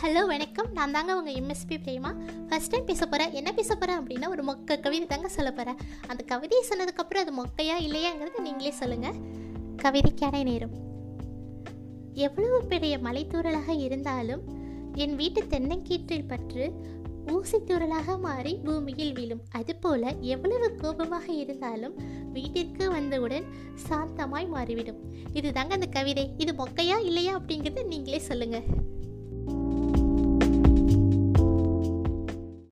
Hello வணக்கம். நான் தாங்க உங்கள் எம்எஸ்பி பிரேமா. ஃபஸ்ட் டைம் பேச போகிறேன் என்ன பேச போகிறேன் அப்படின்னா ஒரு மொக்க கவிதை தாங்க சொல்ல போகிறேன் அந்த கவிதையை சொன்னதுக்கப்புறம் அது மொக்கையா இல்லையாங்கிறது நீங்களே சொல்லுங்கள் கவிதைக்கான நேரம். எவ்வளவு பெரிய மலைத்தூரலாக இருந்தாலும் என் வீட்டு தென்னங்கீற்றில் பற்று ஊசித்தூரலாக மாறி பூமியில் விழும். அதுபோல எவ்வளவு கோபமாக இருந்தாலும் வீட்டிற்கு வந்தவுடன் சாந்தமாய் மாறிவிடும். இதுதாங்க அந்த கவிதை. இது மொக்கையா இல்லையா அப்படிங்கிறத நீங்களே சொல்லுங்கள்